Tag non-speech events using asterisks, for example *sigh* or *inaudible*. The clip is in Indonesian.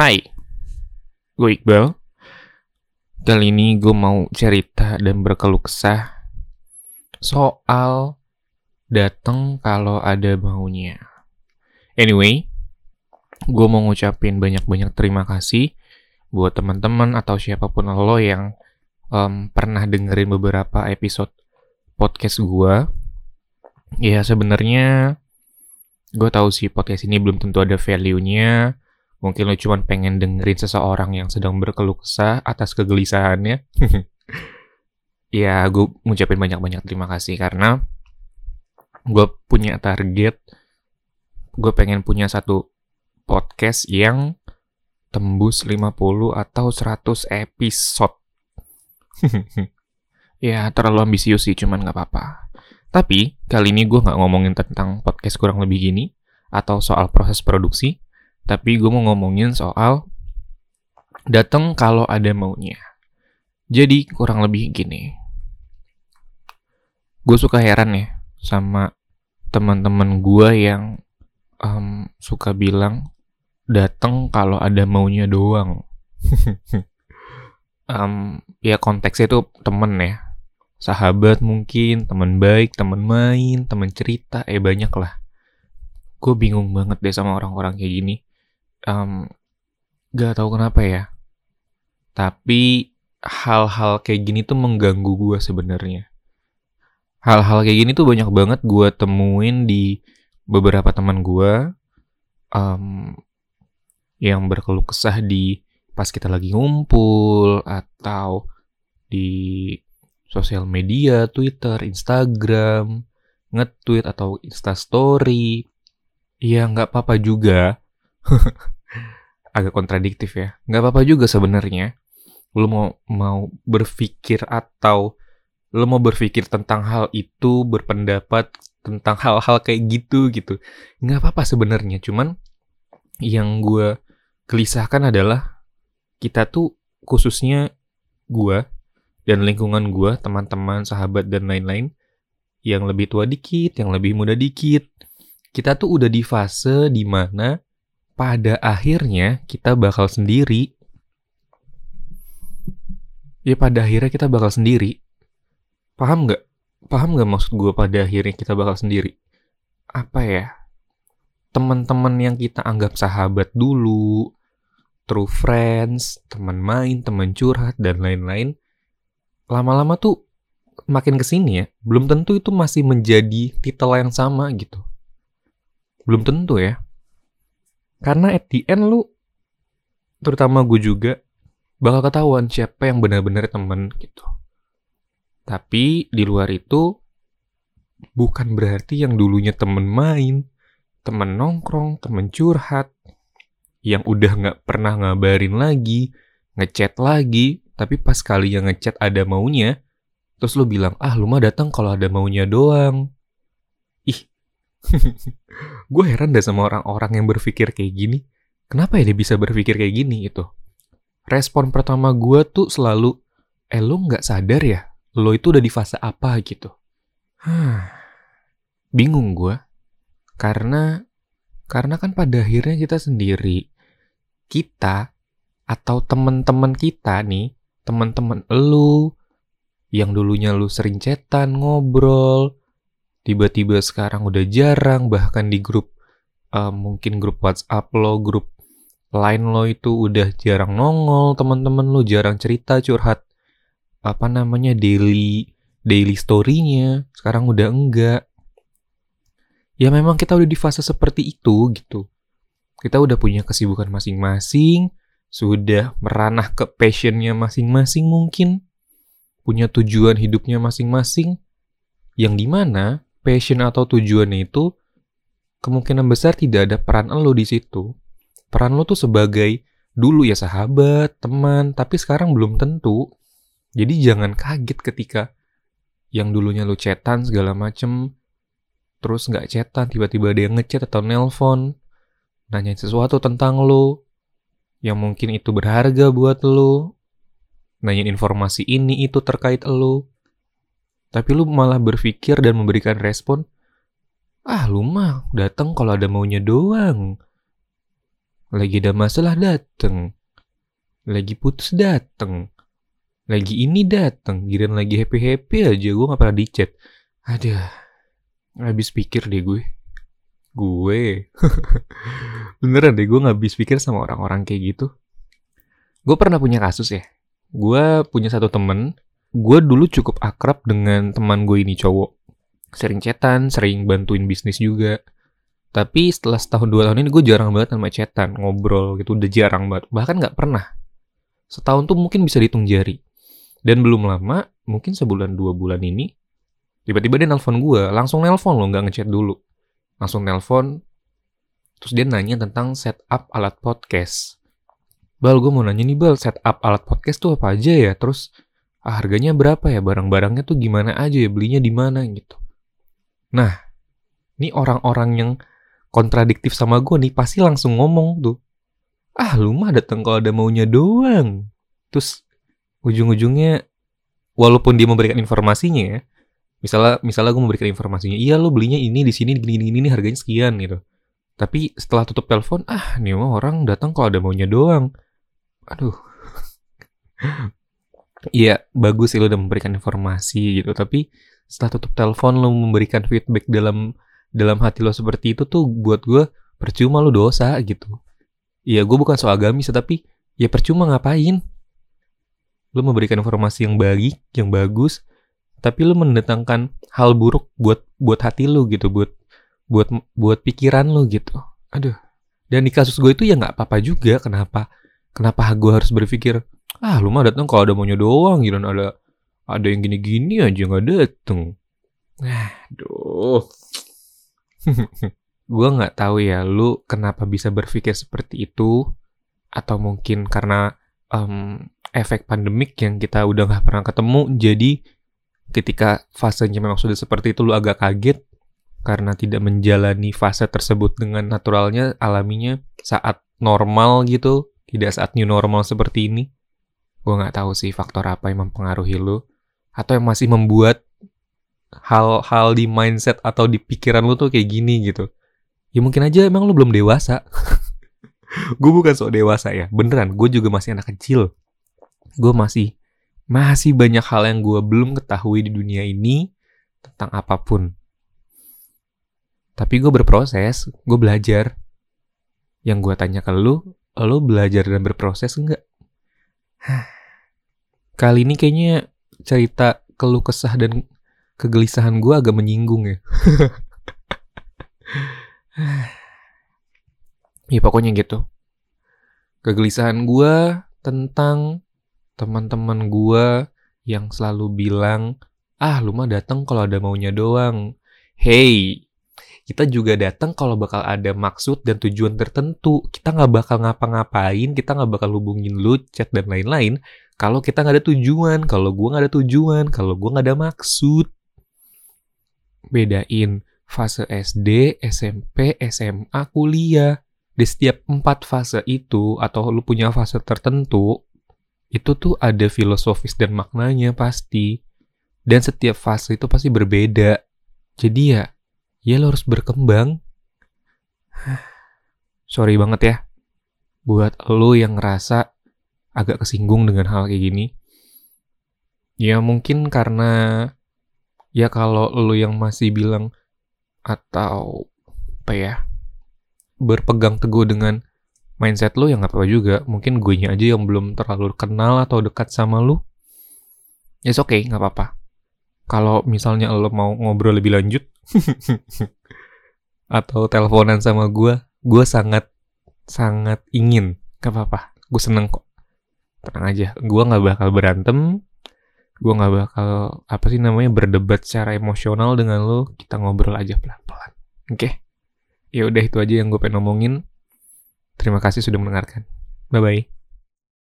Hai, gue Iqbal. Kali ini gue mau cerita dan berkeluh kesah soal datang kalau ada maunya. Anyway, gue mau ngucapin banyak-banyak terima kasih buat teman-teman atau siapa pun lo yang um, pernah dengerin beberapa episode podcast gue. Ya sebenarnya gue tahu sih podcast ini belum tentu ada value-nya. Mungkin lo cuma pengen dengerin seseorang yang sedang berkeluh kesah atas kegelisahannya. *laughs* ya, gue ngucapin banyak-banyak terima kasih karena gue punya target. Gue pengen punya satu podcast yang tembus 50 atau 100 episode. *laughs* ya, terlalu ambisius sih, cuman gak apa-apa. Tapi, kali ini gue nggak ngomongin tentang podcast kurang lebih gini, atau soal proses produksi, tapi gue mau ngomongin soal datang kalau ada maunya. Jadi, kurang lebih gini. Gue suka heran ya sama teman-teman gue yang um, suka bilang datang kalau ada maunya doang. *laughs* um, ya konteksnya itu temen ya sahabat mungkin, teman baik, teman main, teman cerita, eh banyak lah. Gue bingung banget deh sama orang-orang kayak gini. Um, gak tahu kenapa ya. Tapi hal-hal kayak gini tuh mengganggu gue sebenarnya. Hal-hal kayak gini tuh banyak banget gue temuin di beberapa teman gue um, yang berkeluh kesah di pas kita lagi ngumpul atau di sosial media, Twitter, Instagram, nge-tweet atau Instastory. Ya nggak apa-apa juga. *laughs* Agak kontradiktif ya. Nggak apa-apa juga sebenarnya. Lo mau mau berpikir atau lo mau berpikir tentang hal itu, berpendapat tentang hal-hal kayak gitu gitu. Nggak apa-apa sebenarnya. Cuman yang gue gelisahkan adalah kita tuh khususnya gue dan lingkungan gue, teman-teman, sahabat, dan lain-lain, yang lebih tua dikit, yang lebih muda dikit, kita tuh udah di fase di mana pada akhirnya kita bakal sendiri. Ya pada akhirnya kita bakal sendiri. Paham nggak? Paham nggak maksud gue pada akhirnya kita bakal sendiri? Apa ya? Teman-teman yang kita anggap sahabat dulu, true friends, teman main, teman curhat, dan lain-lain, lama-lama tuh makin ke sini ya, belum tentu itu masih menjadi titel yang sama gitu. Belum tentu ya. Karena at the end lu, terutama gue juga, bakal ketahuan siapa yang benar-benar temen gitu. Tapi di luar itu, bukan berarti yang dulunya temen main, temen nongkrong, temen curhat, yang udah nggak pernah ngabarin lagi, ngechat lagi, tapi pas kali yang ngechat ada maunya, terus lu bilang, ah lu mah datang kalau ada maunya doang. Ih, *laughs* gue heran deh sama orang-orang yang berpikir kayak gini. Kenapa ya dia bisa berpikir kayak gini itu? Respon pertama gue tuh selalu, eh lu nggak sadar ya, lo itu udah di fase apa gitu. Bingung gue, karena karena kan pada akhirnya kita sendiri, kita atau teman-teman kita nih teman-teman lu yang dulunya lu sering cetan, ngobrol, tiba-tiba sekarang udah jarang, bahkan di grup, uh, mungkin grup WhatsApp lo, grup lain lo itu udah jarang nongol, teman-teman lu jarang cerita, curhat, apa namanya, daily, daily story-nya, sekarang udah enggak. Ya memang kita udah di fase seperti itu gitu. Kita udah punya kesibukan masing-masing, sudah meranah ke passionnya masing-masing mungkin, punya tujuan hidupnya masing-masing, yang di mana passion atau tujuannya itu kemungkinan besar tidak ada peran lo di situ. Peran lo tuh sebagai dulu ya sahabat, teman, tapi sekarang belum tentu. Jadi jangan kaget ketika yang dulunya lo chatan segala macem, terus nggak chatan, tiba-tiba ada yang ngechat atau nelpon, nanyain sesuatu tentang lo, yang mungkin itu berharga buat lo, nanyain informasi ini itu terkait lo, tapi lu malah berpikir dan memberikan respon, ah lu mah datang kalau ada maunya doang. Lagi ada masalah dateng. Lagi putus dateng. Lagi ini dateng. Giran lagi happy-happy aja. Gue gak pernah di chat. Aduh. Habis pikir deh gue. Gue. *laughs* Beneran deh gue gak habis pikir sama orang-orang kayak gitu. Gue pernah punya kasus ya. Gue punya satu temen. Gue dulu cukup akrab dengan teman gue ini cowok. Sering chatan, sering bantuin bisnis juga tapi setelah setahun dua tahun ini gue jarang banget sama chatan, ngobrol gitu, udah jarang banget. Bahkan nggak pernah. Setahun tuh mungkin bisa dihitung jari. Dan belum lama, mungkin sebulan dua bulan ini, tiba-tiba dia nelpon gue, langsung nelpon loh, nggak ngechat dulu. Langsung nelpon, terus dia nanya tentang setup alat podcast. Bal, gue mau nanya nih Bal, setup alat podcast tuh apa aja ya? Terus ah, harganya berapa ya? Barang-barangnya tuh gimana aja ya? Belinya di mana gitu. Nah, ini orang-orang yang kontradiktif sama gue nih pasti langsung ngomong tuh ah lu mah datang kalau ada maunya doang terus ujung-ujungnya walaupun dia memberikan informasinya ya misalnya misalnya gue memberikan informasinya iya lo belinya ini di sini gini gini ini harganya sekian gitu tapi setelah tutup telepon ah nih mah orang datang kalau ada maunya doang aduh Iya, bagus sih lo udah memberikan informasi gitu. Tapi setelah tutup telepon lo memberikan feedback dalam dalam hati lo seperti itu tuh buat gue percuma lo dosa gitu. Iya gue bukan soal agamis tapi ya percuma ngapain. Lo memberikan informasi yang baik, yang bagus, tapi lo mendatangkan hal buruk buat buat hati lo gitu, buat buat buat pikiran lo gitu. Aduh. Dan di kasus gue itu ya nggak apa-apa juga. Kenapa? Kenapa gue harus berpikir, ah lu mah datang kalau ada maunya doang gitu, ada ada yang gini-gini aja nggak dateng. Aduh. *laughs* gue nggak tahu ya lu kenapa bisa berpikir seperti itu atau mungkin karena um, efek pandemik yang kita udah nggak pernah ketemu jadi ketika fasenya memang sudah seperti itu lu agak kaget karena tidak menjalani fase tersebut dengan naturalnya alaminya saat normal gitu tidak saat new normal seperti ini gue nggak tahu sih faktor apa yang mempengaruhi lu atau yang masih membuat hal-hal di mindset atau di pikiran lu tuh kayak gini gitu. Ya mungkin aja emang lu belum dewasa. *laughs* gue bukan sok dewasa ya, beneran. Gue juga masih anak kecil. Gue masih masih banyak hal yang gue belum ketahui di dunia ini tentang apa pun. Tapi gue berproses, gue belajar. Yang gue tanya ke lu, lu belajar dan berproses enggak? Kali ini kayaknya cerita keluh kesah dan kegelisahan gue agak menyinggung ya. ya pokoknya gitu. Kegelisahan gue tentang teman-teman gue yang selalu bilang, ah lu mah datang kalau ada maunya doang. Hey, kita juga datang kalau bakal ada maksud dan tujuan tertentu. Kita nggak bakal ngapa-ngapain, kita nggak bakal hubungin lu, chat dan lain-lain. Kalau kita nggak ada tujuan, kalau gue nggak ada tujuan, kalau gue nggak ada maksud bedain fase SD, SMP, SMA, kuliah. Di setiap empat fase itu, atau lu punya fase tertentu, itu tuh ada filosofis dan maknanya pasti. Dan setiap fase itu pasti berbeda. Jadi ya, ya lo harus berkembang. Sorry banget ya, buat lo yang ngerasa agak kesinggung dengan hal kayak gini. Ya mungkin karena ya kalau lu yang masih bilang atau apa ya berpegang teguh dengan mindset lu yang apa-apa juga mungkin gue nya aja yang belum terlalu kenal atau dekat sama lu ya okay, nggak apa-apa kalau misalnya lo mau ngobrol lebih lanjut *laughs* atau teleponan sama gue gue sangat sangat ingin. Nggak apa-apa. Gue seneng kok. Tenang aja gue nggak bakal berantem. Gue nggak bakal apa sih namanya berdebat secara emosional dengan lo. Kita ngobrol aja pelan-pelan. Oke? Okay? ya udah itu aja yang gue pengen ngomongin. Terima kasih sudah mendengarkan. Bye bye